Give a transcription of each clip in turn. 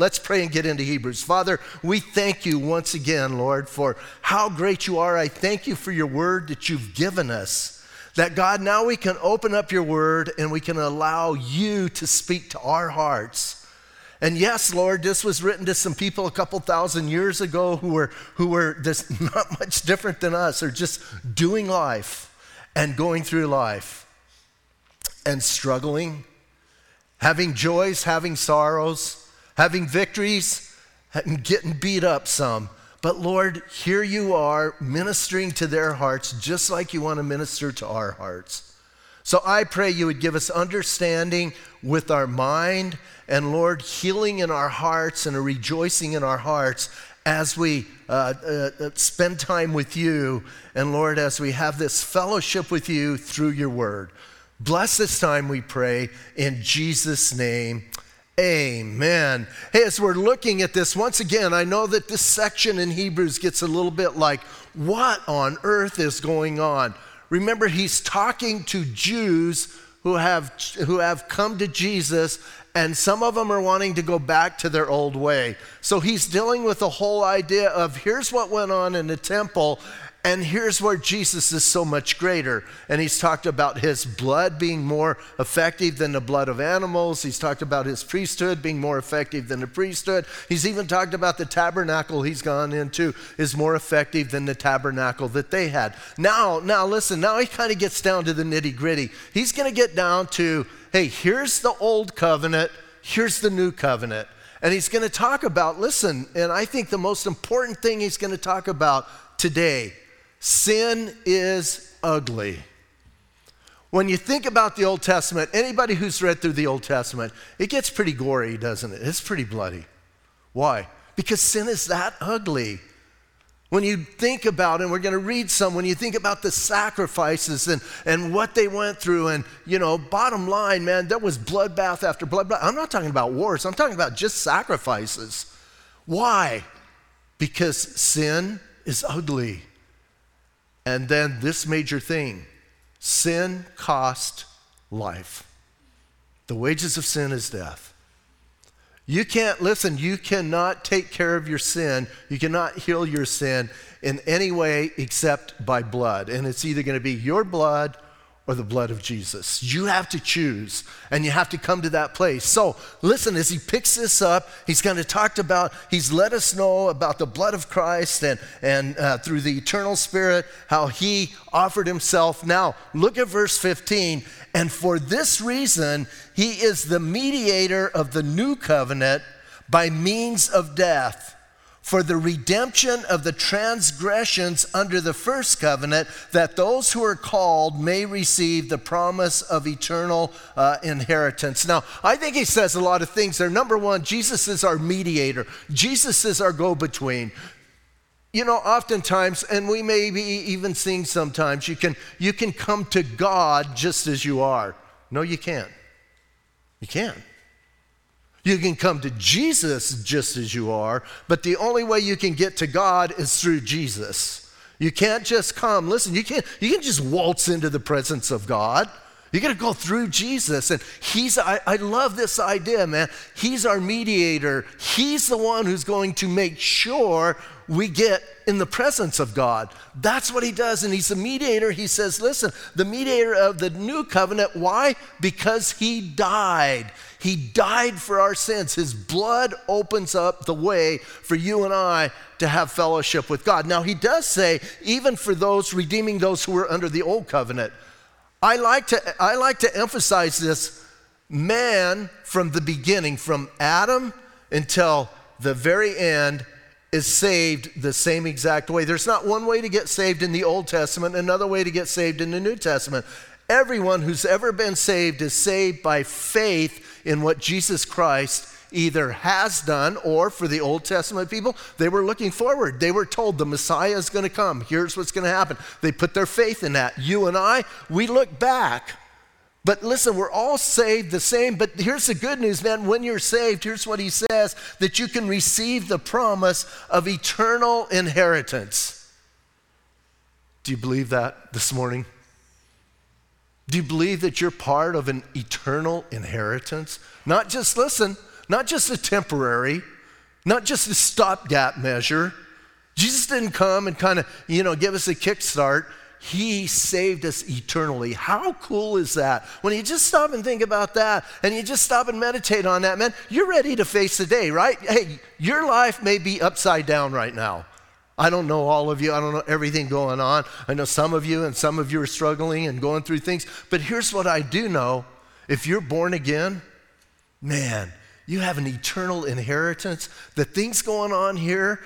let's pray and get into Hebrews. Father, we thank you once again, Lord, for how great you are. I thank you for your word that you've given us. That God, now we can open up your word and we can allow you to speak to our hearts. And yes, Lord, this was written to some people a couple thousand years ago who were, who were just not much different than us, or just doing life and going through life and struggling, having joys, having sorrows, having victories, and getting beat up some. But Lord, here you are ministering to their hearts just like you want to minister to our hearts. So I pray you would give us understanding with our mind and Lord, healing in our hearts and a rejoicing in our hearts as we uh, uh, uh, spend time with you, and Lord, as we have this fellowship with you through your word. Bless this time, we pray, in Jesus' name. Amen. Hey, as we're looking at this, once again, I know that this section in Hebrews gets a little bit like, what on earth is going on? Remember, he's talking to Jews who have, who have come to Jesus and some of them are wanting to go back to their old way. So he's dealing with the whole idea of here's what went on in the temple, and here's where Jesus is so much greater. And he's talked about his blood being more effective than the blood of animals. He's talked about his priesthood being more effective than the priesthood. He's even talked about the tabernacle he's gone into is more effective than the tabernacle that they had. Now, now listen, now he kind of gets down to the nitty gritty. He's going to get down to hey, here's the old covenant, here's the new covenant. And he's going to talk about, listen, and I think the most important thing he's going to talk about today sin is ugly. When you think about the Old Testament, anybody who's read through the Old Testament, it gets pretty gory, doesn't it? It's pretty bloody. Why? Because sin is that ugly. When you think about, and we're going to read some, when you think about the sacrifices and, and what they went through, and, you know, bottom line, man, there was bloodbath after bloodbath. I'm not talking about wars, I'm talking about just sacrifices. Why? Because sin is ugly. And then this major thing sin cost life. The wages of sin is death. You can't, listen, you cannot take care of your sin. You cannot heal your sin in any way except by blood. And it's either going to be your blood or the blood of Jesus. You have to choose and you have to come to that place. So, listen, as he picks this up, he's kind of talked about, he's let us know about the blood of Christ and, and uh, through the eternal spirit, how he offered himself. Now, look at verse 15. And for this reason, he is the mediator of the new covenant by means of death for the redemption of the transgressions under the first covenant, that those who are called may receive the promise of eternal uh, inheritance. Now, I think he says a lot of things there. Number one, Jesus is our mediator, Jesus is our go between. You know, oftentimes, and we may be even seeing sometimes, you can, you can come to God just as you are. No, you can't. You can't. You can come to Jesus just as you are, but the only way you can get to God is through Jesus. You can't just come. Listen, you can't you can just waltz into the presence of God. You got to go through Jesus. And he's, I, I love this idea, man. He's our mediator. He's the one who's going to make sure we get in the presence of God. That's what he does. And he's the mediator. He says, listen, the mediator of the new covenant. Why? Because he died. He died for our sins. His blood opens up the way for you and I to have fellowship with God. Now, he does say, even for those redeeming those who were under the old covenant. I like to, I like to emphasize this man from the beginning, from Adam until the very end, is saved the same exact way. There's not one way to get saved in the Old Testament, another way to get saved in the New Testament. Everyone who's ever been saved is saved by faith in what Jesus Christ either has done or for the Old Testament people, they were looking forward. They were told the Messiah is going to come. Here's what's going to happen. They put their faith in that. You and I, we look back. But listen, we're all saved the same. But here's the good news, man. When you're saved, here's what he says that you can receive the promise of eternal inheritance. Do you believe that this morning? Do you believe that you're part of an eternal inheritance? Not just, listen, not just a temporary, not just a stopgap measure. Jesus didn't come and kind of, you know, give us a kickstart. He saved us eternally. How cool is that? When you just stop and think about that and you just stop and meditate on that, man, you're ready to face the day, right? Hey, your life may be upside down right now. I don't know all of you. I don't know everything going on. I know some of you and some of you are struggling and going through things. But here's what I do know if you're born again, man, you have an eternal inheritance. The things going on here,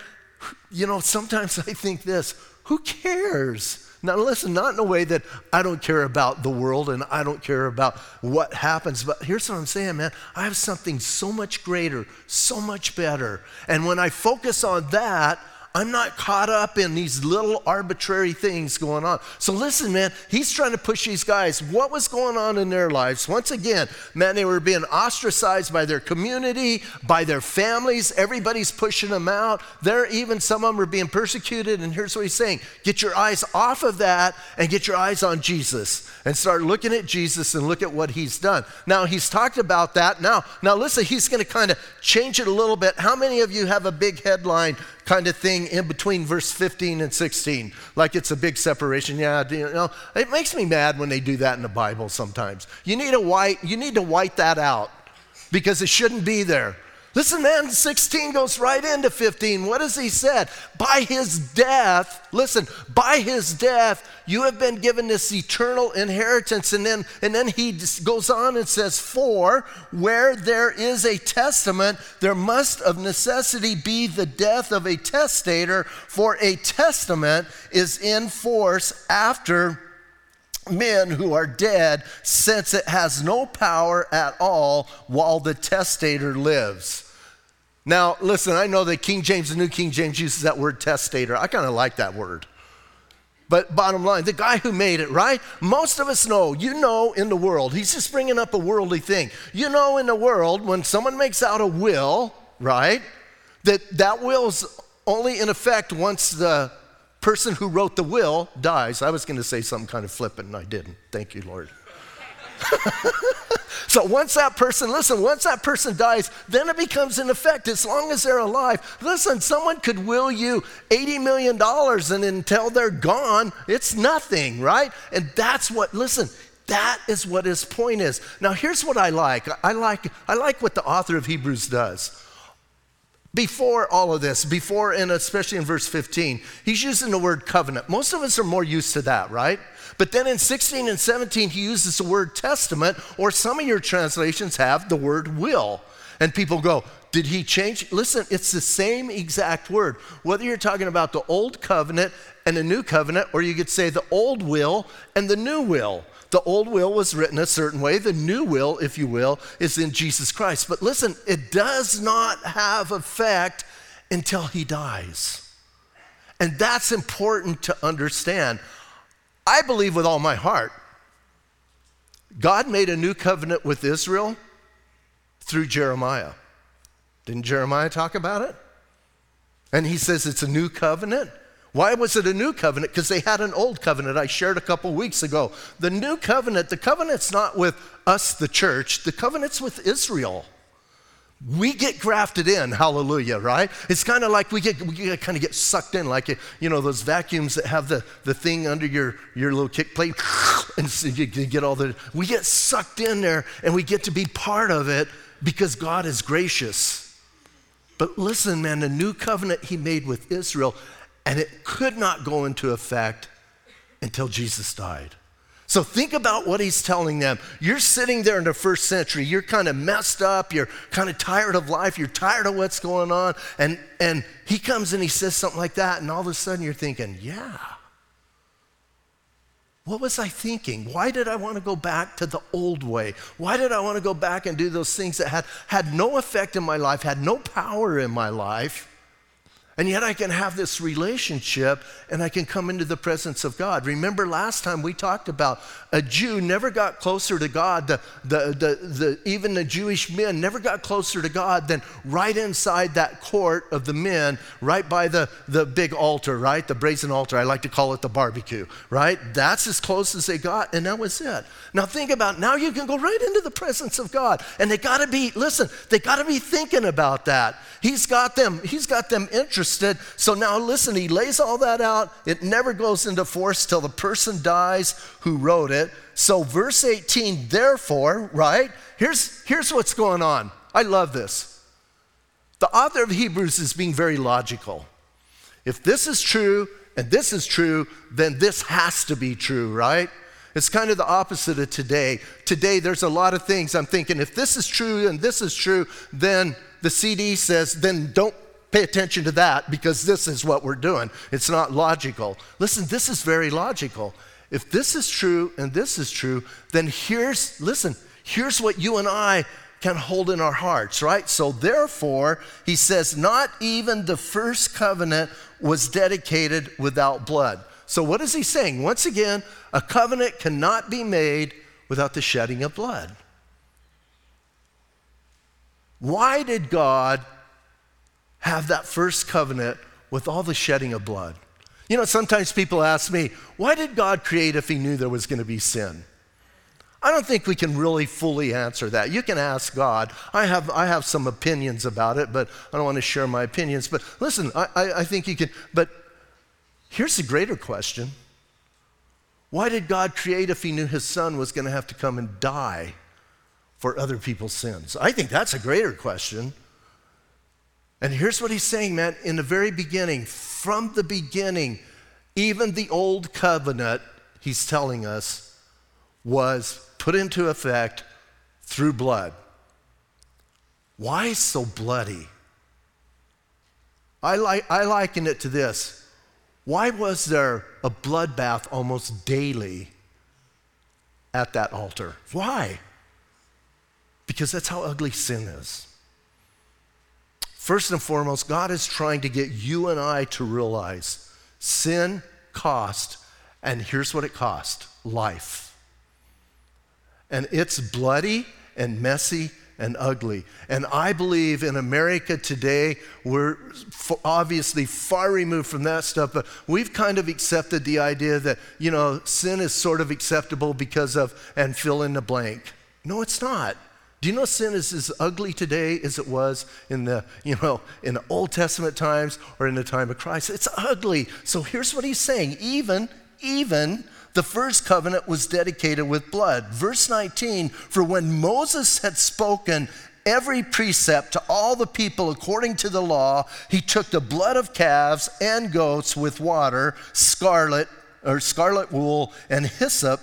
you know, sometimes I think this who cares? Now, listen, not in a way that I don't care about the world and I don't care about what happens, but here's what I'm saying, man. I have something so much greater, so much better. And when I focus on that, I'm not caught up in these little arbitrary things going on. So listen, man, he's trying to push these guys. What was going on in their lives? Once again, man, they were being ostracized by their community, by their families. Everybody's pushing them out. There, even some of them are being persecuted. And here's what he's saying get your eyes off of that and get your eyes on Jesus and start looking at Jesus and look at what he's done. Now, he's talked about that. Now, now listen, he's going to kind of change it a little bit. How many of you have a big headline kind of thing in between verse 15 and 16, like it's a big separation. Yeah, you know, it makes me mad when they do that in the Bible sometimes. You need to white, you need to white that out because it shouldn't be there. Listen, man, 16 goes right into 15. What has he said? By his death, listen, by his death, you have been given this eternal inheritance. And then, and then he goes on and says, For where there is a testament, there must of necessity be the death of a testator, for a testament is in force after men who are dead, since it has no power at all while the testator lives. Now, listen, I know that King James, the New King James, uses that word testator. I kind of like that word. But bottom line, the guy who made it, right? Most of us know, you know, in the world, he's just bringing up a worldly thing. You know, in the world, when someone makes out a will, right, that that will's only in effect once the person who wrote the will dies. I was going to say something kind of flippant, and I didn't. Thank you, Lord. so once that person, listen, once that person dies, then it becomes in effect as long as they're alive. Listen, someone could will you $80 million and until they're gone, it's nothing, right? And that's what, listen, that is what his point is. Now here's what I like. I like I like what the author of Hebrews does. Before all of this, before and especially in verse 15, he's using the word covenant. Most of us are more used to that, right? But then in 16 and 17, he uses the word testament, or some of your translations have the word will. And people go, did he change? Listen, it's the same exact word. Whether you're talking about the old covenant and the new covenant, or you could say the old will and the new will. The old will was written a certain way. The new will, if you will, is in Jesus Christ. But listen, it does not have effect until he dies. And that's important to understand. I believe with all my heart, God made a new covenant with Israel through Jeremiah. Didn't Jeremiah talk about it? And he says it's a new covenant. Why was it a new covenant? Because they had an old covenant I shared a couple weeks ago. The new covenant, the covenant's not with us, the church, the covenant's with Israel. We get grafted in. Hallelujah right? It's kind of like we get we get, kind of get sucked in like you know those vacuums that have the, the thing under your your little kick plate and so you get all the we get sucked in there and we get to be part of it because god is gracious. But listen man the new covenant he made with israel and it could not go into effect until jesus died so think about what he's telling them. You're sitting there in the first century, you're kind of messed up, you're kind of tired of life, you're tired of what's going on, and, and he comes and he says something like that, and all of a sudden you're thinking, yeah. What was I thinking? Why did I want to go back to the old way? Why did I want to go back and do those things that had, had no effect in my life, had no power in my life? And yet I can have this relationship and I can come into the presence of God. Remember last time we talked about a Jew never got closer to God, the, the, the, the, even the Jewish men never got closer to God than right inside that court of the men, right by the, the big altar, right? The brazen altar. I like to call it the barbecue, right? That's as close as they got, and that was it. Now think about now you can go right into the presence of God. And they gotta be, listen, they gotta be thinking about that. He's got them, he's got them interested. So now listen, he lays all that out. It never goes into force till the person dies who wrote it. So verse 18, therefore, right? Here's, here's what's going on. I love this. The author of Hebrews is being very logical. If this is true and this is true, then this has to be true, right? It's kind of the opposite of today. Today, there's a lot of things I'm thinking, if this is true and this is true, then the CD says, then don't pay attention to that because this is what we're doing. It's not logical. Listen, this is very logical. If this is true and this is true, then here's, listen, here's what you and I can hold in our hearts, right? So therefore, he says, not even the first covenant was dedicated without blood. So what is he saying? Once again, a covenant cannot be made without the shedding of blood. Why did God have that first covenant with all the shedding of blood? You know, sometimes people ask me, why did God create if he knew there was going to be sin? I don't think we can really fully answer that. You can ask God. I have, I have some opinions about it, but I don't want to share my opinions. But listen, I, I, I think you can. But here's the greater question Why did God create if he knew his son was going to have to come and die for other people's sins? I think that's a greater question. And here's what he's saying, man. In the very beginning, from the beginning, even the old covenant, he's telling us, was put into effect through blood. Why so bloody? I, like, I liken it to this. Why was there a bloodbath almost daily at that altar? Why? because that's how ugly sin is. First and foremost, God is trying to get you and I to realize sin cost, and here's what it cost life. And it's bloody and messy and ugly. And I believe in America today, we're obviously far removed from that stuff, but we've kind of accepted the idea that, you know, sin is sort of acceptable because of, and fill in the blank. No, it's not. Do you know sin is as ugly today as it was in the, you know, in the Old Testament times or in the time of Christ? It's ugly. So here's what he's saying. Even, even the first covenant was dedicated with blood. Verse 19, for when Moses had spoken every precept to all the people according to the law, he took the blood of calves and goats with water, scarlet or scarlet wool and hyssop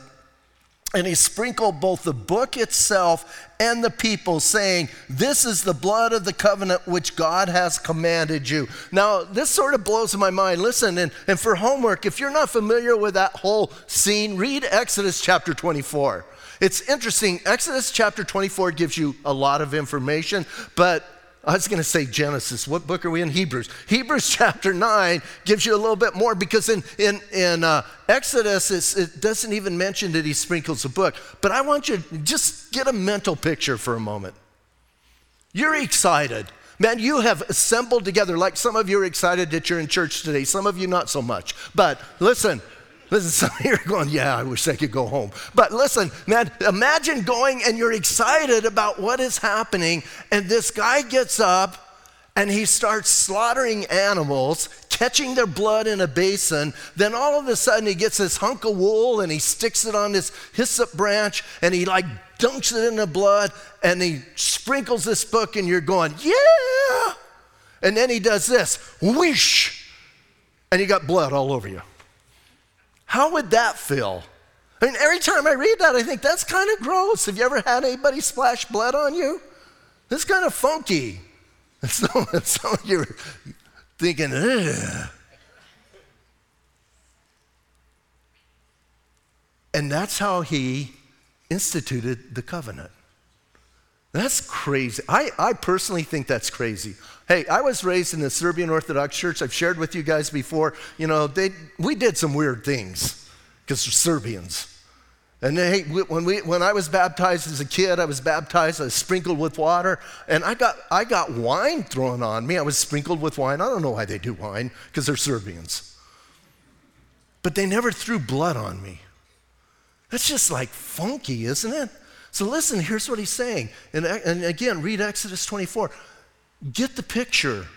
and he sprinkled both the book itself and the people, saying, This is the blood of the covenant which God has commanded you. Now, this sort of blows my mind. Listen, and, and for homework, if you're not familiar with that whole scene, read Exodus chapter 24. It's interesting. Exodus chapter 24 gives you a lot of information, but I was going to say Genesis. What book are we in? Hebrews. Hebrews chapter 9 gives you a little bit more because in, in, in uh, Exodus, it doesn't even mention that he sprinkles a book. But I want you to just get a mental picture for a moment. You're excited. Man, you have assembled together, like some of you are excited that you're in church today, some of you not so much. But listen, Listen, some of you are going, yeah, I wish I could go home. But listen, man, imagine going and you're excited about what is happening, and this guy gets up and he starts slaughtering animals, catching their blood in a basin. Then all of a sudden, he gets this hunk of wool and he sticks it on this hyssop branch and he like dunks it in the blood and he sprinkles this book, and you're going, yeah. And then he does this, whoosh, and you got blood all over you. How would that feel? I mean, every time I read that, I think that's kind of gross. Have you ever had anybody splash blood on you? It's kind of funky. And some, some of you are thinking, ugh. And that's how he instituted the covenant. That's crazy. I, I personally think that's crazy. Hey, I was raised in the Serbian Orthodox Church. I've shared with you guys before. You know, they, we did some weird things because we're Serbians. And hey, when, we, when I was baptized as a kid, I was baptized, I was sprinkled with water, and I got, I got wine thrown on me. I was sprinkled with wine. I don't know why they do wine, because they're Serbians. But they never threw blood on me. That's just like funky, isn't it? So listen, here's what he's saying. And, and again, read Exodus 24. Get the picture.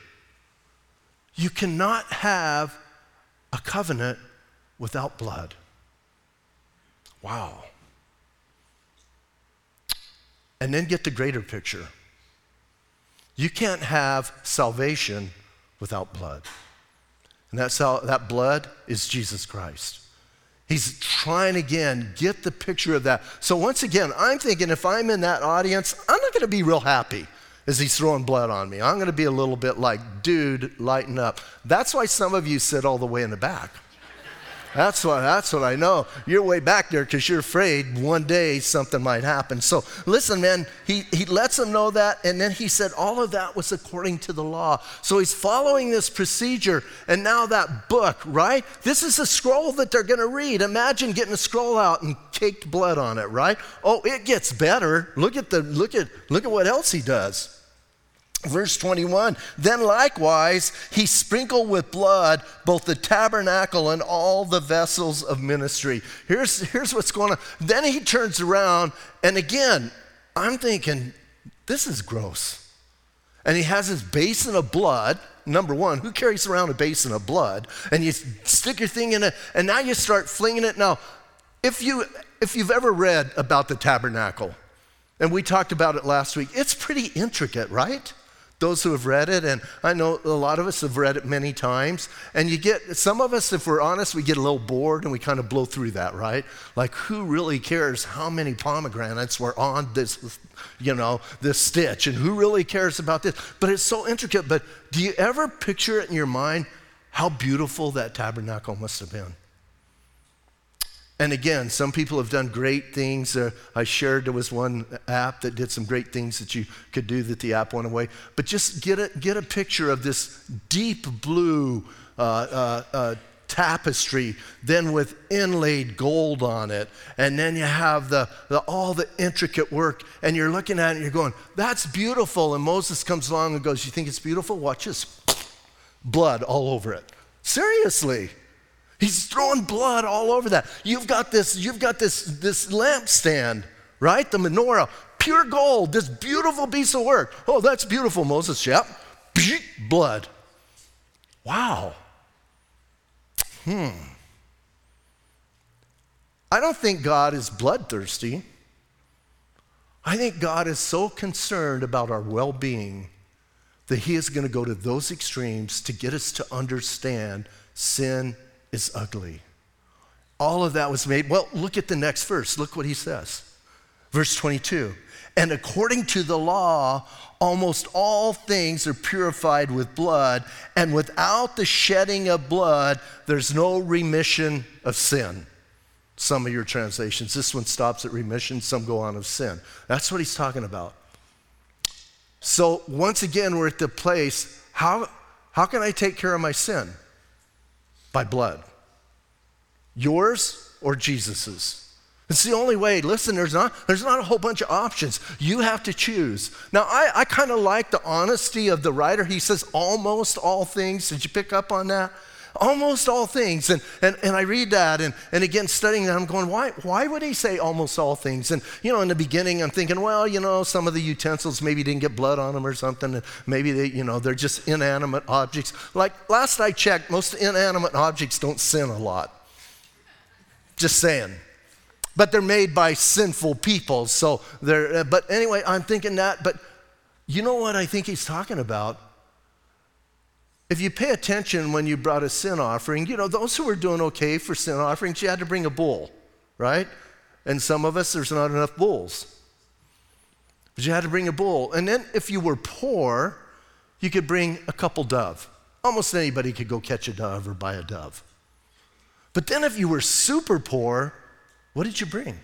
You cannot have a covenant without blood. Wow. And then get the greater picture. You can't have salvation without blood. And that, sal- that blood is Jesus Christ. He's trying again, get the picture of that. So, once again, I'm thinking if I'm in that audience, I'm not going to be real happy as he's throwing blood on me. I'm going to be a little bit like, dude, lighten up. That's why some of you sit all the way in the back. That's what, that's what I know. You're way back there because you're afraid one day something might happen. So listen, man, he, he lets them know that, and then he said all of that was according to the law. So he's following this procedure, and now that book, right? This is a scroll that they're going to read. Imagine getting a scroll out and caked blood on it, right? Oh, it gets better. Look at the look at look at what else he does. Verse 21 Then likewise he sprinkled with blood both the tabernacle and all the vessels of ministry. Here's, here's what's going on. Then he turns around, and again, I'm thinking, this is gross. And he has his basin of blood. Number one, who carries around a basin of blood? And you stick your thing in it, and now you start flinging it. Now, if, you, if you've ever read about the tabernacle, and we talked about it last week, it's pretty intricate, right? Those who have read it, and I know a lot of us have read it many times. And you get, some of us, if we're honest, we get a little bored and we kind of blow through that, right? Like, who really cares how many pomegranates were on this, you know, this stitch? And who really cares about this? But it's so intricate. But do you ever picture it in your mind how beautiful that tabernacle must have been? And again, some people have done great things. Uh, I shared there was one app that did some great things that you could do that the app went away. But just get a, get a picture of this deep blue uh, uh, uh, tapestry, then with inlaid gold on it. And then you have the, the, all the intricate work. And you're looking at it and you're going, that's beautiful. And Moses comes along and goes, You think it's beautiful? Watch this blood all over it. Seriously. He's throwing blood all over that. You've got this, you've got this, this lampstand, right? The menorah, pure gold, this beautiful piece of work. Oh, that's beautiful, Moses. Yep. Blood. Wow. Hmm. I don't think God is bloodthirsty. I think God is so concerned about our well being that He is going to go to those extremes to get us to understand sin is ugly. All of that was made. Well, look at the next verse. Look what he says. Verse 22. And according to the law, almost all things are purified with blood, and without the shedding of blood, there's no remission of sin. Some of your translations, this one stops at remission, some go on of sin. That's what he's talking about. So, once again, we're at the place how, how can I take care of my sin? By blood. Yours or Jesus's. It's the only way. Listen, there's not, there's not a whole bunch of options. You have to choose. Now, I, I kind of like the honesty of the writer. He says almost all things. Did you pick up on that? Almost all things. And, and, and I read that, and, and again, studying that, I'm going, why, why would he say almost all things? And, you know, in the beginning, I'm thinking, well, you know, some of the utensils maybe didn't get blood on them or something, and maybe they, you know, they're just inanimate objects. Like last I checked, most inanimate objects don't sin a lot. Just saying but they're made by sinful people. So they're, uh, but anyway, I'm thinking that, but you know what I think he's talking about? If you pay attention when you brought a sin offering, you know, those who were doing okay for sin offerings, you had to bring a bull, right? And some of us, there's not enough bulls. But you had to bring a bull. And then if you were poor, you could bring a couple dove. Almost anybody could go catch a dove or buy a dove. But then if you were super poor, what did you bring?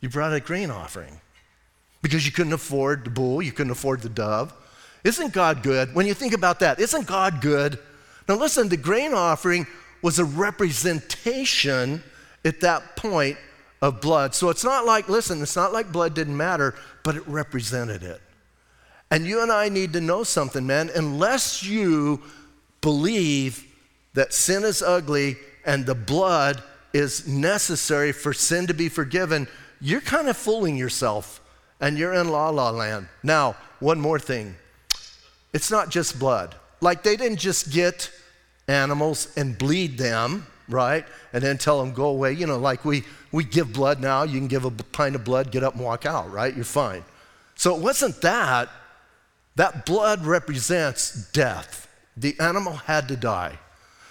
You brought a grain offering. because you couldn't afford the bull, you couldn't afford the dove. Isn't God good? When you think about that, isn't God good? Now, listen, the grain offering was a representation at that point of blood. So it's not like, listen, it's not like blood didn't matter, but it represented it. And you and I need to know something, man. Unless you believe that sin is ugly and the blood is necessary for sin to be forgiven, you're kind of fooling yourself and you're in la la land. Now, one more thing it's not just blood. Like they didn't just get animals and bleed them, right? And then tell them go away. You know, like we, we give blood now, you can give a pint of blood, get up and walk out, right? You're fine. So it wasn't that. That blood represents death. The animal had to die.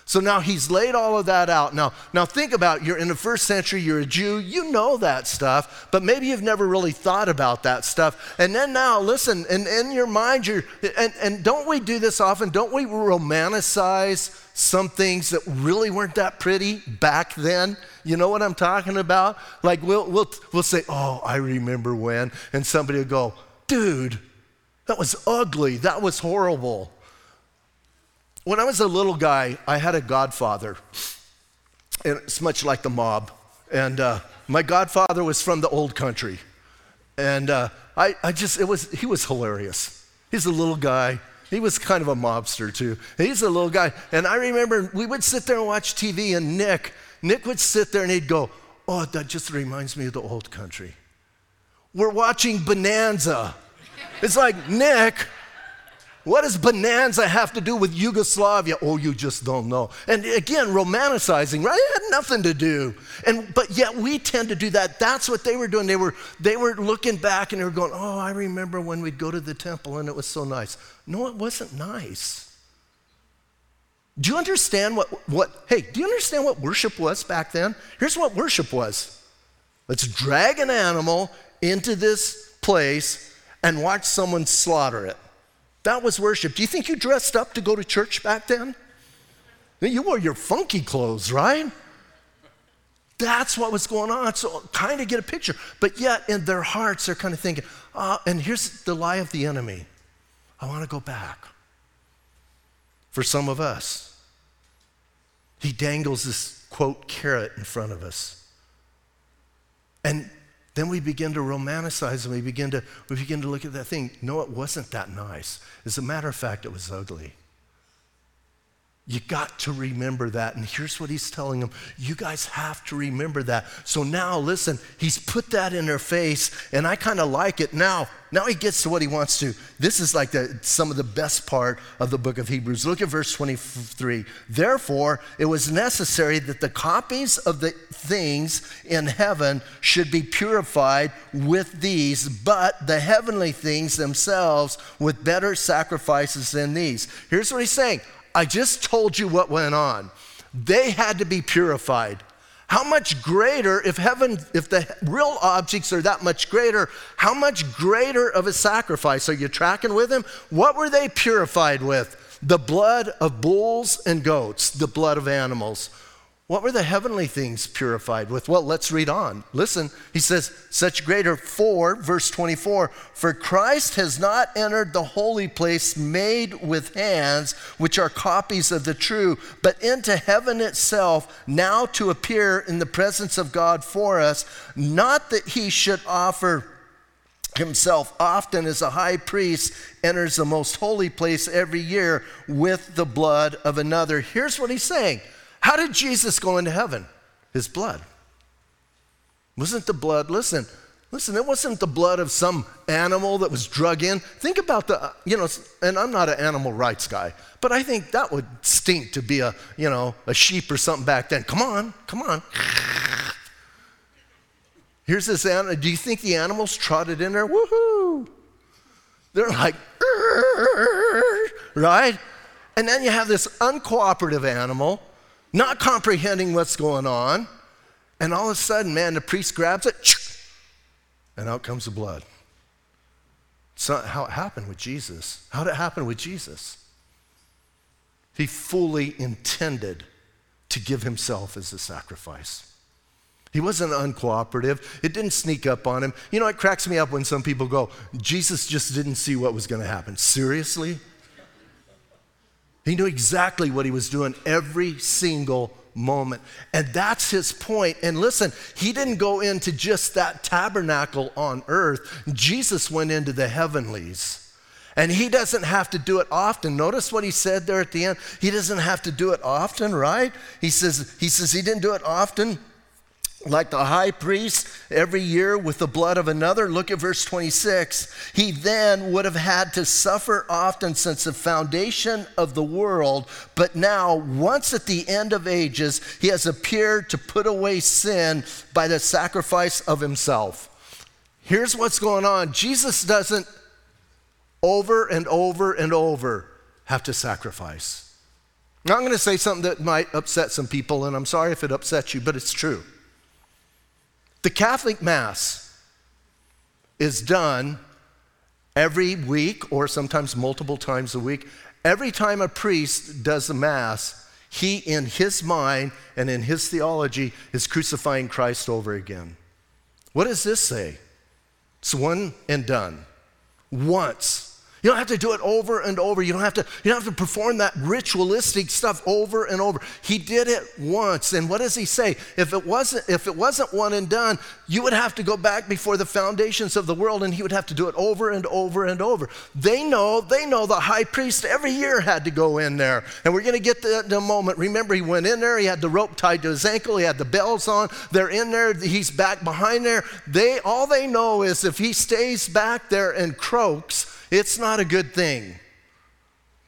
So now he's laid all of that out. Now, now think about you're in the first century, you're a Jew, you know that stuff, but maybe you've never really thought about that stuff. And then now, listen, and in your mind, you're, and, and don't we do this often? Don't we romanticize some things that really weren't that pretty back then? You know what I'm talking about? Like we'll, we'll, we'll say, oh, I remember when, and somebody will go, dude, that was ugly, that was horrible. When I was a little guy, I had a godfather. And it's much like the mob. And uh, my godfather was from the old country. And uh, I, I just, it was, he was hilarious. He's a little guy. He was kind of a mobster too. He's a little guy. And I remember we would sit there and watch TV, and Nick, Nick would sit there and he'd go, Oh, that just reminds me of the old country. We're watching Bonanza. It's like, Nick, what does bonanza have to do with Yugoslavia? Oh, you just don't know. And again, romanticizing, right? It had nothing to do. And but yet we tend to do that. That's what they were doing. They were they were looking back and they were going, "Oh, I remember when we'd go to the temple and it was so nice." No, it wasn't nice. Do you understand what what hey, do you understand what worship was back then? Here's what worship was. Let's drag an animal into this place and watch someone slaughter it. That was worship. Do you think you dressed up to go to church back then? You wore your funky clothes, right? That's what was going on. So, kind of get a picture. But yet, in their hearts, they're kind of thinking, oh, and here's the lie of the enemy I want to go back. For some of us, he dangles this quote carrot in front of us. And then we begin to romanticize and we begin to, we begin to look at that thing. No, it wasn't that nice. As a matter of fact, it was ugly. You got to remember that. And here's what he's telling them you guys have to remember that. So now, listen, he's put that in their face, and I kind of like it. Now, now he gets to what he wants to. This is like the, some of the best part of the book of Hebrews. Look at verse 23. Therefore, it was necessary that the copies of the things in heaven should be purified with these, but the heavenly things themselves with better sacrifices than these. Here's what he's saying I just told you what went on. They had to be purified. How much greater, if heaven, if the real objects are that much greater, how much greater of a sacrifice? Are you tracking with him? What were they purified with? The blood of bulls and goats, the blood of animals. What were the heavenly things purified with? Well, let's read on. Listen, he says, such greater for, verse 24, for Christ has not entered the holy place made with hands, which are copies of the true, but into heaven itself, now to appear in the presence of God for us, not that he should offer himself often as a high priest enters the most holy place every year with the blood of another. Here's what he's saying how did Jesus go into heaven? His blood. Wasn't the blood, listen, listen, it wasn't the blood of some animal that was drug in. Think about the, you know, and I'm not an animal rights guy, but I think that would stink to be a, you know, a sheep or something back then. Come on, come on. Here's this animal. Do you think the animals trotted in there? Woohoo! They're like, right? And then you have this uncooperative animal not comprehending what's going on. And all of a sudden, man, the priest grabs it, and out comes the blood. It's not how it happened with Jesus. How did it happen with Jesus? He fully intended to give himself as a sacrifice. He wasn't uncooperative. It didn't sneak up on him. You know, it cracks me up when some people go, Jesus just didn't see what was going to happen. Seriously? He knew exactly what he was doing every single moment. And that's his point. And listen, he didn't go into just that tabernacle on earth, Jesus went into the heavenlies. And he doesn't have to do it often. Notice what he said there at the end. He doesn't have to do it often, right? He says he says he didn't do it often like the high priest every year with the blood of another. Look at verse 26. He then would have had to suffer often since the foundation of the world, but now, once at the end of ages, he has appeared to put away sin by the sacrifice of himself. Here's what's going on Jesus doesn't over and over and over have to sacrifice. Now, I'm going to say something that might upset some people, and I'm sorry if it upsets you, but it's true. The Catholic Mass is done every week or sometimes multiple times a week. Every time a priest does the Mass, he, in his mind and in his theology, is crucifying Christ over again. What does this say? It's one and done. Once. You don't have to do it over and over. You don't have to, you don't have to perform that ritualistic stuff over and over. He did it once. And what does he say? If it wasn't, if it wasn't one and done, you would have to go back before the foundations of the world and he would have to do it over and over and over. They know, they know the high priest every year had to go in there. And we're going to get to that in a moment. Remember, he went in there, he had the rope tied to his ankle, he had the bells on. They're in there, he's back behind there. They all they know is if he stays back there and croaks, it's not a good thing.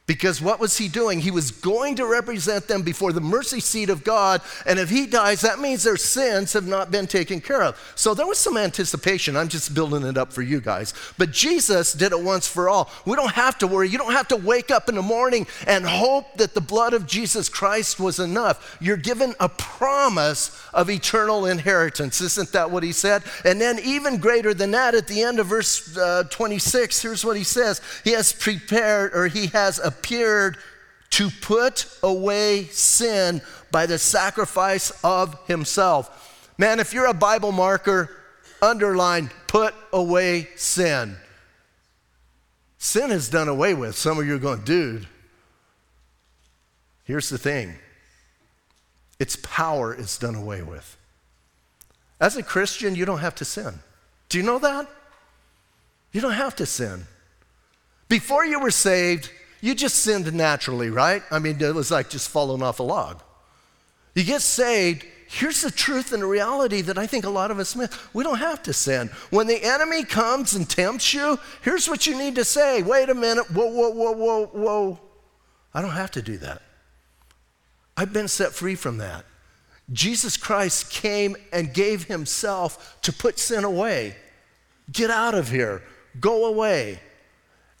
Because what was he doing? He was going to represent them before the mercy seat of God, and if he dies, that means their sins have not been taken care of. So there was some anticipation. I'm just building it up for you guys. But Jesus did it once for all. We don't have to worry. You don't have to wake up in the morning and hope that the blood of Jesus Christ was enough. You're given a promise of eternal inheritance. Isn't that what he said? And then, even greater than that, at the end of verse uh, 26, here's what he says He has prepared, or he has a appeared to put away sin by the sacrifice of himself. Man, if you're a Bible marker, underline put away sin. Sin is done away with. Some of you are going, dude, here's the thing its power is done away with. As a Christian, you don't have to sin. Do you know that? You don't have to sin. Before you were saved, you just sinned naturally, right? I mean, it was like just falling off a log. You get saved, here's the truth and the reality that I think a lot of us miss. We don't have to sin. When the enemy comes and tempts you, here's what you need to say wait a minute, whoa, whoa, whoa, whoa, whoa. I don't have to do that. I've been set free from that. Jesus Christ came and gave himself to put sin away. Get out of here, go away.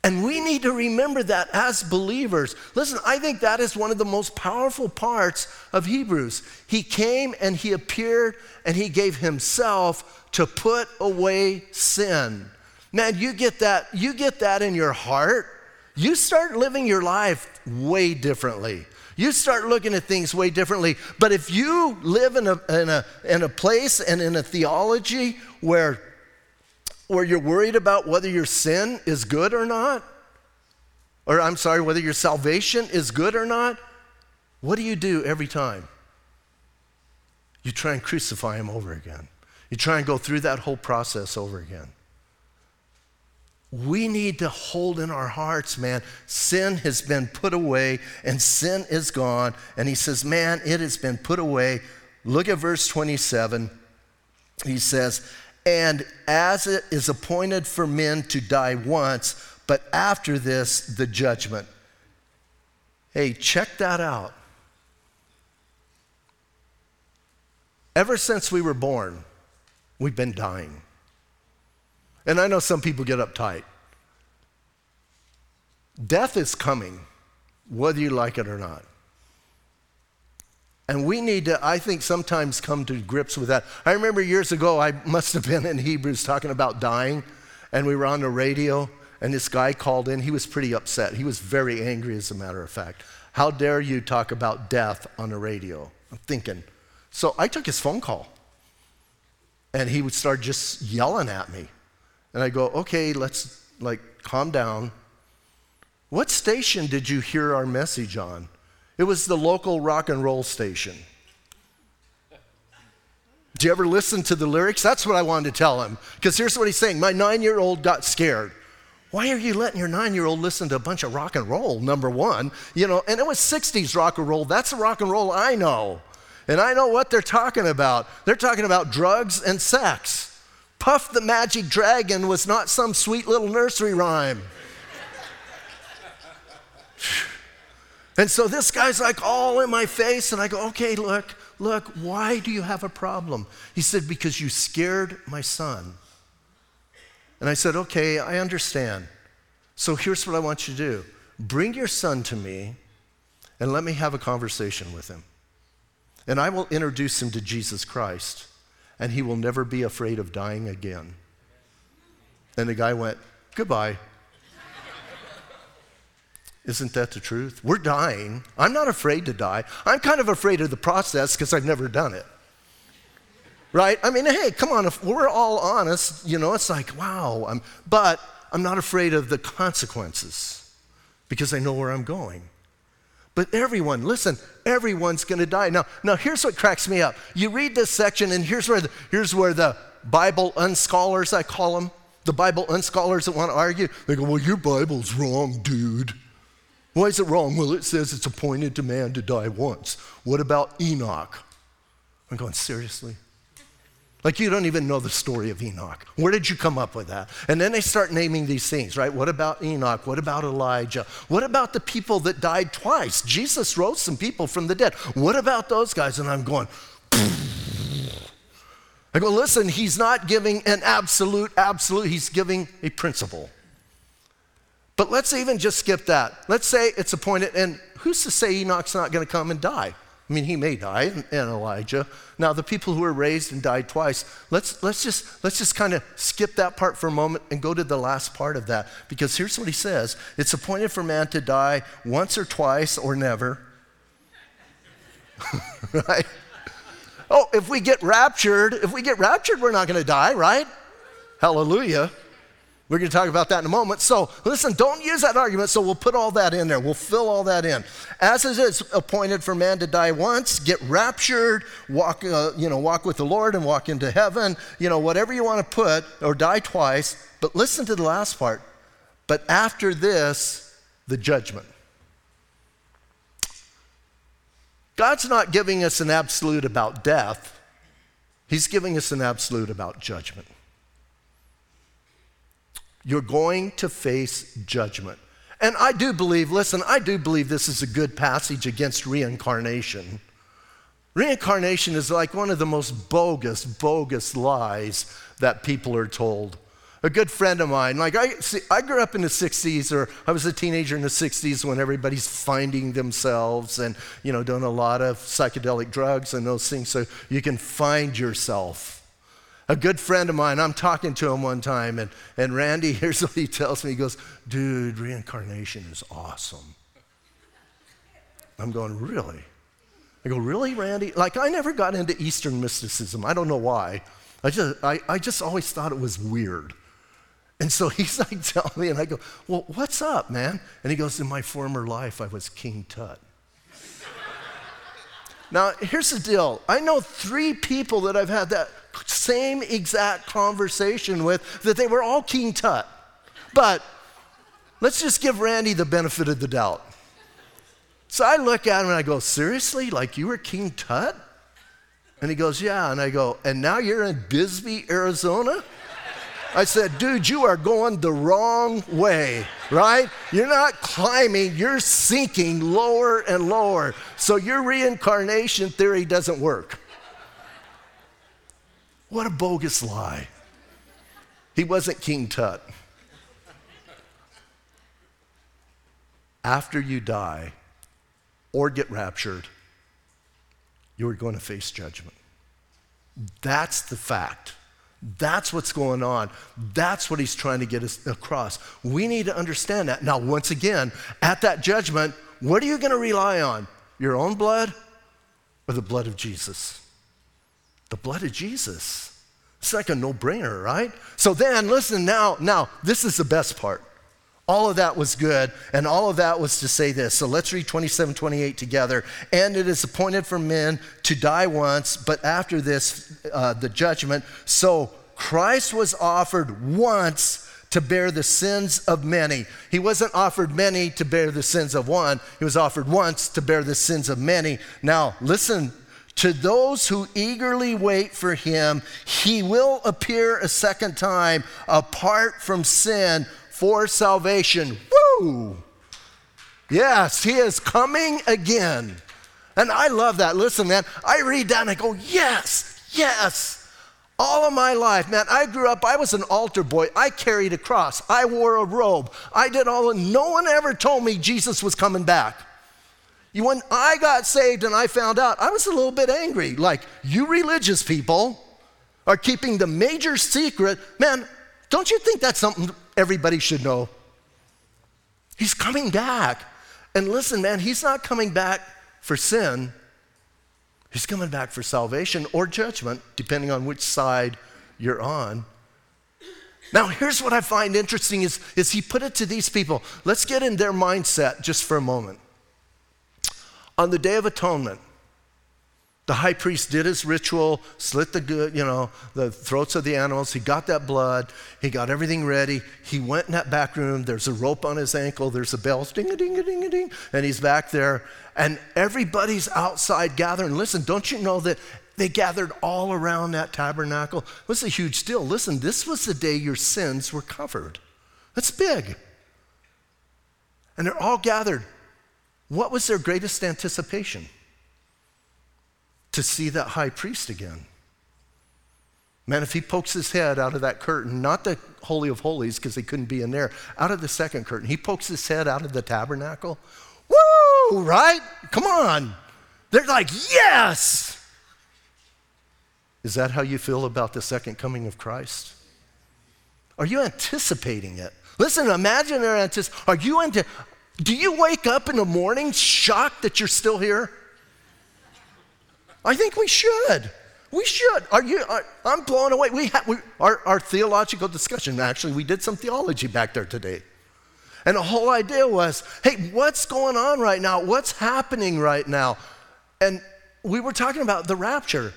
And we need to remember that as believers. Listen, I think that is one of the most powerful parts of Hebrews. He came and he appeared and he gave himself to put away sin. Man, you get that, you get that in your heart. You start living your life way differently. You start looking at things way differently. But if you live in a, in a, in a place and in a theology where or you're worried about whether your sin is good or not, or I'm sorry, whether your salvation is good or not, what do you do every time? You try and crucify him over again. You try and go through that whole process over again. We need to hold in our hearts, man, sin has been put away and sin is gone. And he says, man, it has been put away. Look at verse 27. He says, and as it is appointed for men to die once, but after this, the judgment. Hey, check that out. Ever since we were born, we've been dying. And I know some people get uptight. Death is coming, whether you like it or not. And we need to, I think, sometimes come to grips with that. I remember years ago, I must have been in Hebrews talking about dying, and we were on the radio, and this guy called in. He was pretty upset. He was very angry, as a matter of fact. How dare you talk about death on the radio? I'm thinking. So I took his phone call. and he would start just yelling at me. And I go, okay, let's like calm down. What station did you hear our message on? It was the local rock and roll station. Do you ever listen to the lyrics? That's what I wanted to tell him. Because here's what he's saying My nine year old got scared. Why are you letting your nine year old listen to a bunch of rock and roll, number one? You know, and it was 60s rock and roll. That's the rock and roll I know. And I know what they're talking about. They're talking about drugs and sex. Puff the Magic Dragon was not some sweet little nursery rhyme. And so this guy's like all in my face, and I go, okay, look, look, why do you have a problem? He said, because you scared my son. And I said, Okay, I understand. So here's what I want you to do bring your son to me and let me have a conversation with him. And I will introduce him to Jesus Christ, and he will never be afraid of dying again. And the guy went, Goodbye. Isn't that the truth? We're dying. I'm not afraid to die. I'm kind of afraid of the process because I've never done it right? I mean, hey, come on, if we're all honest, you know, it's like, wow, I'm, but I'm not afraid of the consequences because I know where I'm going. But everyone, listen, everyone's going to die. Now, now here's what cracks me up. You read this section, and here's where the, here's where the Bible unscholars, I call them, the Bible unscholars that want to argue, they go, well, your Bible's wrong, dude. Why is it wrong? Well, it says it's appointed to man to die once. What about Enoch? I'm going, seriously? Like you don't even know the story of Enoch. Where did you come up with that? And then they start naming these things, right? What about Enoch? What about Elijah? What about the people that died twice? Jesus rose some people from the dead. What about those guys? And I'm going, I go, listen, he's not giving an absolute, absolute, he's giving a principle. But let's even just skip that. Let's say it's appointed, and who's to say Enoch's not going to come and die? I mean, he may die, and, Elijah. Now, the people who were raised and died twice, let's, let's just, let's just kind of skip that part for a moment and go to the last part of that. Because here's what he says It's appointed for man to die once or twice or never. right? Oh, if we get raptured, if we get raptured, we're not going to die, right? Hallelujah. We're going to talk about that in a moment. So, listen, don't use that argument. So, we'll put all that in there. We'll fill all that in. As it is appointed for man to die once, get raptured, walk, uh, you know, walk with the Lord and walk into heaven, you know, whatever you want to put, or die twice. But listen to the last part. But after this, the judgment. God's not giving us an absolute about death, He's giving us an absolute about judgment. You're going to face judgment. And I do believe, listen, I do believe this is a good passage against reincarnation. Reincarnation is like one of the most bogus, bogus lies that people are told. A good friend of mine, like I, see, I grew up in the 60s, or I was a teenager in the 60s when everybody's finding themselves and, you know, doing a lot of psychedelic drugs and those things so you can find yourself. A good friend of mine, I'm talking to him one time, and, and Randy, here's what he tells me. He goes, Dude, reincarnation is awesome. I'm going, Really? I go, Really, Randy? Like, I never got into Eastern mysticism. I don't know why. I just, I, I just always thought it was weird. And so he's like telling me, and I go, Well, what's up, man? And he goes, In my former life, I was King Tut. now, here's the deal I know three people that I've had that same exact conversation with that they were all King Tut. But let's just give Randy the benefit of the doubt. So I look at him and I go, Seriously? Like you were King Tut? And he goes, Yeah. And I go, And now you're in Bisbee, Arizona? I said, Dude, you are going the wrong way, right? You're not climbing, you're sinking lower and lower. So your reincarnation theory doesn't work. What a bogus lie. He wasn't King Tut. After you die or get raptured, you're going to face judgment. That's the fact. That's what's going on. That's what he's trying to get us across. We need to understand that. Now, once again, at that judgment, what are you going to rely on? Your own blood or the blood of Jesus? The blood of Jesus. It's like a no brainer, right? So then, listen now, now, this is the best part. All of that was good, and all of that was to say this. So let's read 27, 28 together. And it is appointed for men to die once, but after this, uh, the judgment. So Christ was offered once to bear the sins of many. He wasn't offered many to bear the sins of one, he was offered once to bear the sins of many. Now, listen to those who eagerly wait for him, he will appear a second time apart from sin for salvation. Woo! Yes, he is coming again. And I love that. Listen, man, I read that and I go, yes, yes. All of my life, man, I grew up, I was an altar boy. I carried a cross. I wore a robe. I did all, no one ever told me Jesus was coming back. When I got saved and I found out, I was a little bit angry. Like, you religious people are keeping the major secret. Man, don't you think that's something everybody should know? He's coming back. And listen, man, he's not coming back for sin. He's coming back for salvation or judgment, depending on which side you're on. Now, here's what I find interesting is, is he put it to these people. Let's get in their mindset just for a moment. On the Day of Atonement, the high priest did his ritual, slit the good, you know, the throats of the animals. He got that blood. He got everything ready. He went in that back room. There's a rope on his ankle. There's a bell, ding a ding a ding a ding, and he's back there. And everybody's outside gathering. Listen, don't you know that they gathered all around that tabernacle? It was a huge deal. Listen, this was the day your sins were covered. That's big. And they're all gathered. What was their greatest anticipation? To see that high priest again. Man, if he pokes his head out of that curtain, not the Holy of Holies, because he couldn't be in there, out of the second curtain, he pokes his head out of the tabernacle. Woo, right? Come on. They're like, yes. Is that how you feel about the second coming of Christ? Are you anticipating it? Listen, imagine they're anticipating. Are you into? Do you wake up in the morning shocked that you're still here? I think we should. We should. Are you? Are, I'm blown away. We, ha, we our, our theological discussion. Actually, we did some theology back there today, and the whole idea was, hey, what's going on right now? What's happening right now? And we were talking about the rapture.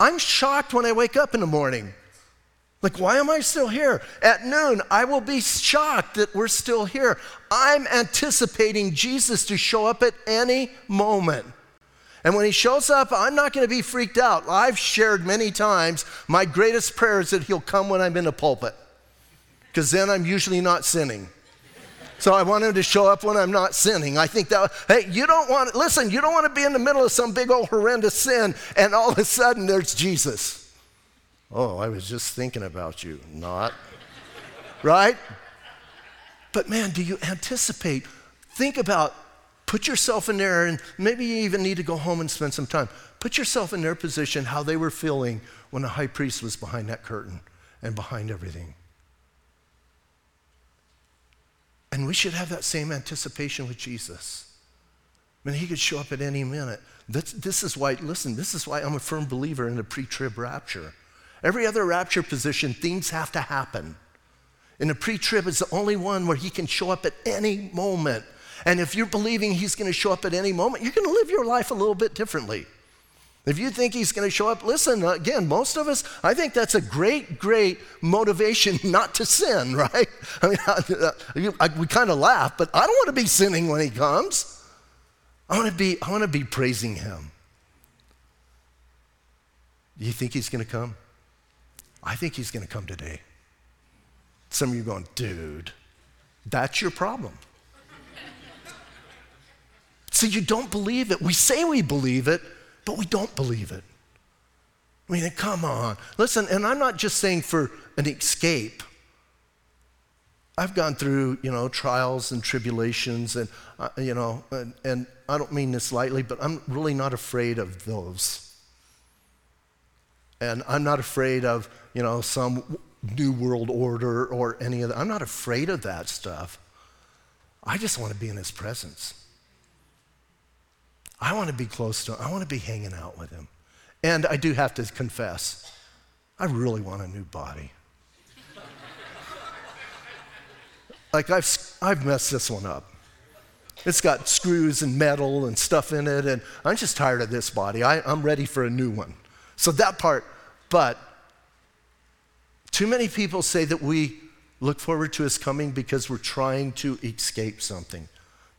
I'm shocked when I wake up in the morning. Like, why am I still here? At noon, I will be shocked that we're still here. I'm anticipating Jesus to show up at any moment. And when he shows up, I'm not going to be freaked out. I've shared many times my greatest prayer is that he'll come when I'm in a pulpit, because then I'm usually not sinning. So I want him to show up when I'm not sinning. I think that, hey, you don't want, listen, you don't want to be in the middle of some big old horrendous sin and all of a sudden there's Jesus. Oh, I was just thinking about you. Not. right? But man, do you anticipate? Think about, put yourself in there, and maybe you even need to go home and spend some time. Put yourself in their position, how they were feeling when the high priest was behind that curtain and behind everything. And we should have that same anticipation with Jesus. I mean, he could show up at any minute. This, this is why, listen, this is why I'm a firm believer in the pre trib rapture. Every other rapture position, things have to happen. And the pre trib, is the only one where he can show up at any moment. And if you're believing he's going to show up at any moment, you're going to live your life a little bit differently. If you think he's going to show up, listen, again, most of us, I think that's a great, great motivation not to sin, right? I mean, I, I, we kind of laugh, but I don't want to be sinning when he comes. I want to be, I want to be praising him. Do you think he's going to come? I think he's going to come today. Some of you are going, dude, that's your problem. so you don't believe it. We say we believe it, but we don't believe it. I mean, come on. Listen, and I'm not just saying for an escape. I've gone through, you know, trials and tribulations, and, uh, you know, and, and I don't mean this lightly, but I'm really not afraid of those. And I'm not afraid of, you know, some new world order or any of that. I'm not afraid of that stuff. I just want to be in his presence. I want to be close to him. I want to be hanging out with him. And I do have to confess, I really want a new body. like, I've, I've messed this one up. It's got screws and metal and stuff in it, and I'm just tired of this body. I, I'm ready for a new one. So, that part, but too many people say that we look forward to his coming because we're trying to escape something.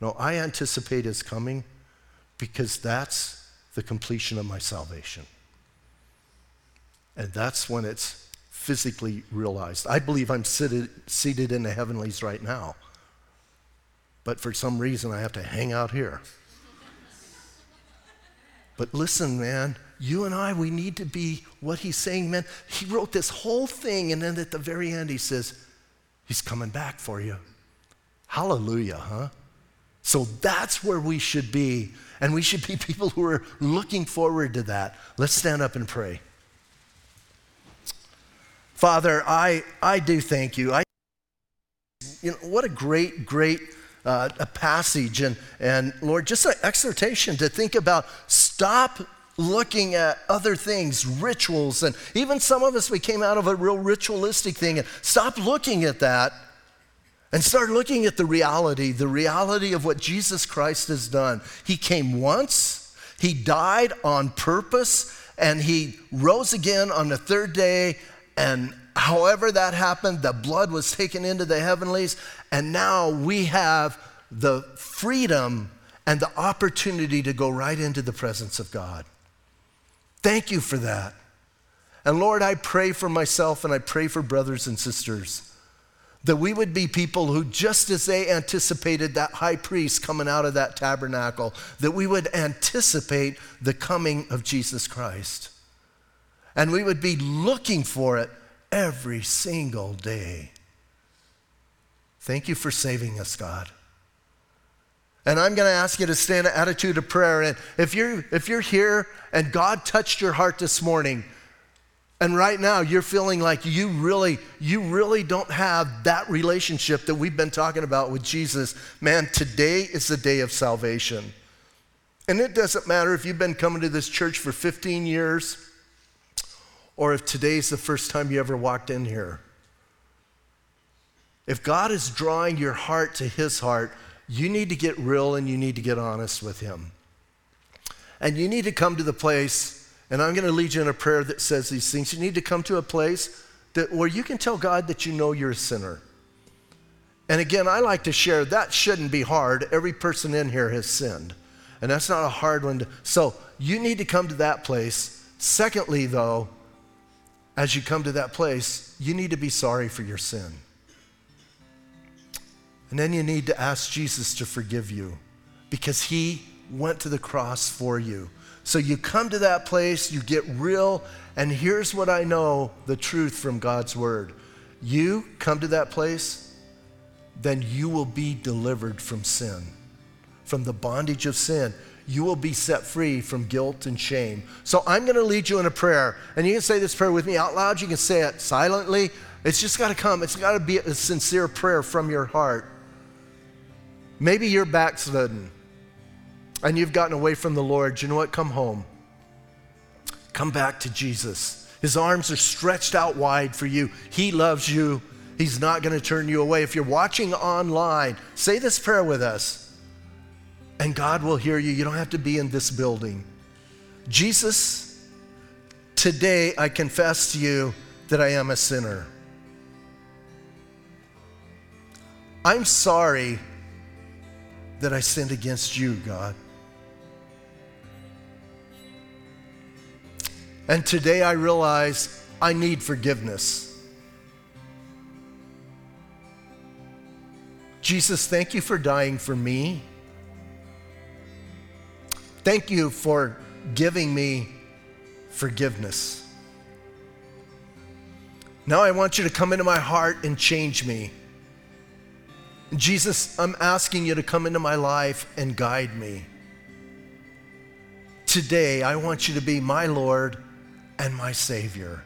No, I anticipate his coming because that's the completion of my salvation. And that's when it's physically realized. I believe I'm seated, seated in the heavenlies right now. But for some reason, I have to hang out here. But listen, man, you and I, we need to be what he's saying, man. He wrote this whole thing, and then at the very end, he says, He's coming back for you. Hallelujah, huh? So that's where we should be. And we should be people who are looking forward to that. Let's stand up and pray. Father, I, I do thank you. I, you know, what a great, great uh, a passage. And, and Lord, just an exhortation to think about stop looking at other things, rituals, and even some of us, we came out of a real ritualistic thing. And stop looking at that and start looking at the reality, the reality of what Jesus Christ has done. He came once, He died on purpose, and He rose again on the third day and however that happened, the blood was taken into the heavenlies, and now we have the freedom and the opportunity to go right into the presence of God. Thank you for that. And Lord, I pray for myself and I pray for brothers and sisters that we would be people who, just as they anticipated that high priest coming out of that tabernacle, that we would anticipate the coming of Jesus Christ. And we would be looking for it every single day. Thank you for saving us, God. And I'm going to ask you to stay in an attitude of prayer. And if you're, if you're here and God touched your heart this morning, and right now you're feeling like you really, you really don't have that relationship that we've been talking about with Jesus, man, today is the day of salvation. And it doesn't matter if you've been coming to this church for 15 years or if today's the first time you ever walked in here. If God is drawing your heart to His heart, you need to get real and you need to get honest with Him. And you need to come to the place, and I'm going to lead you in a prayer that says these things. You need to come to a place that, where you can tell God that you know you're a sinner. And again, I like to share that shouldn't be hard. Every person in here has sinned. And that's not a hard one to. So you need to come to that place. Secondly, though, as you come to that place, you need to be sorry for your sin. And then you need to ask Jesus to forgive you because he went to the cross for you. So you come to that place, you get real, and here's what I know the truth from God's word. You come to that place, then you will be delivered from sin, from the bondage of sin you will be set free from guilt and shame. So I'm going to lead you in a prayer. And you can say this prayer with me out loud. You can say it silently. It's just got to come. It's got to be a sincere prayer from your heart. Maybe you're backslidden and you've gotten away from the Lord. You know what? Come home. Come back to Jesus. His arms are stretched out wide for you. He loves you. He's not going to turn you away. If you're watching online, say this prayer with us and God will hear you. You don't have to be in this building. Jesus, today I confess to you that I am a sinner. I'm sorry that I sinned against you, God. And today I realize I need forgiveness. Jesus, thank you for dying for me. Thank you for giving me forgiveness. Now I want you to come into my heart and change me. Jesus, I'm asking you to come into my life and guide me. Today, I want you to be my Lord and my Savior.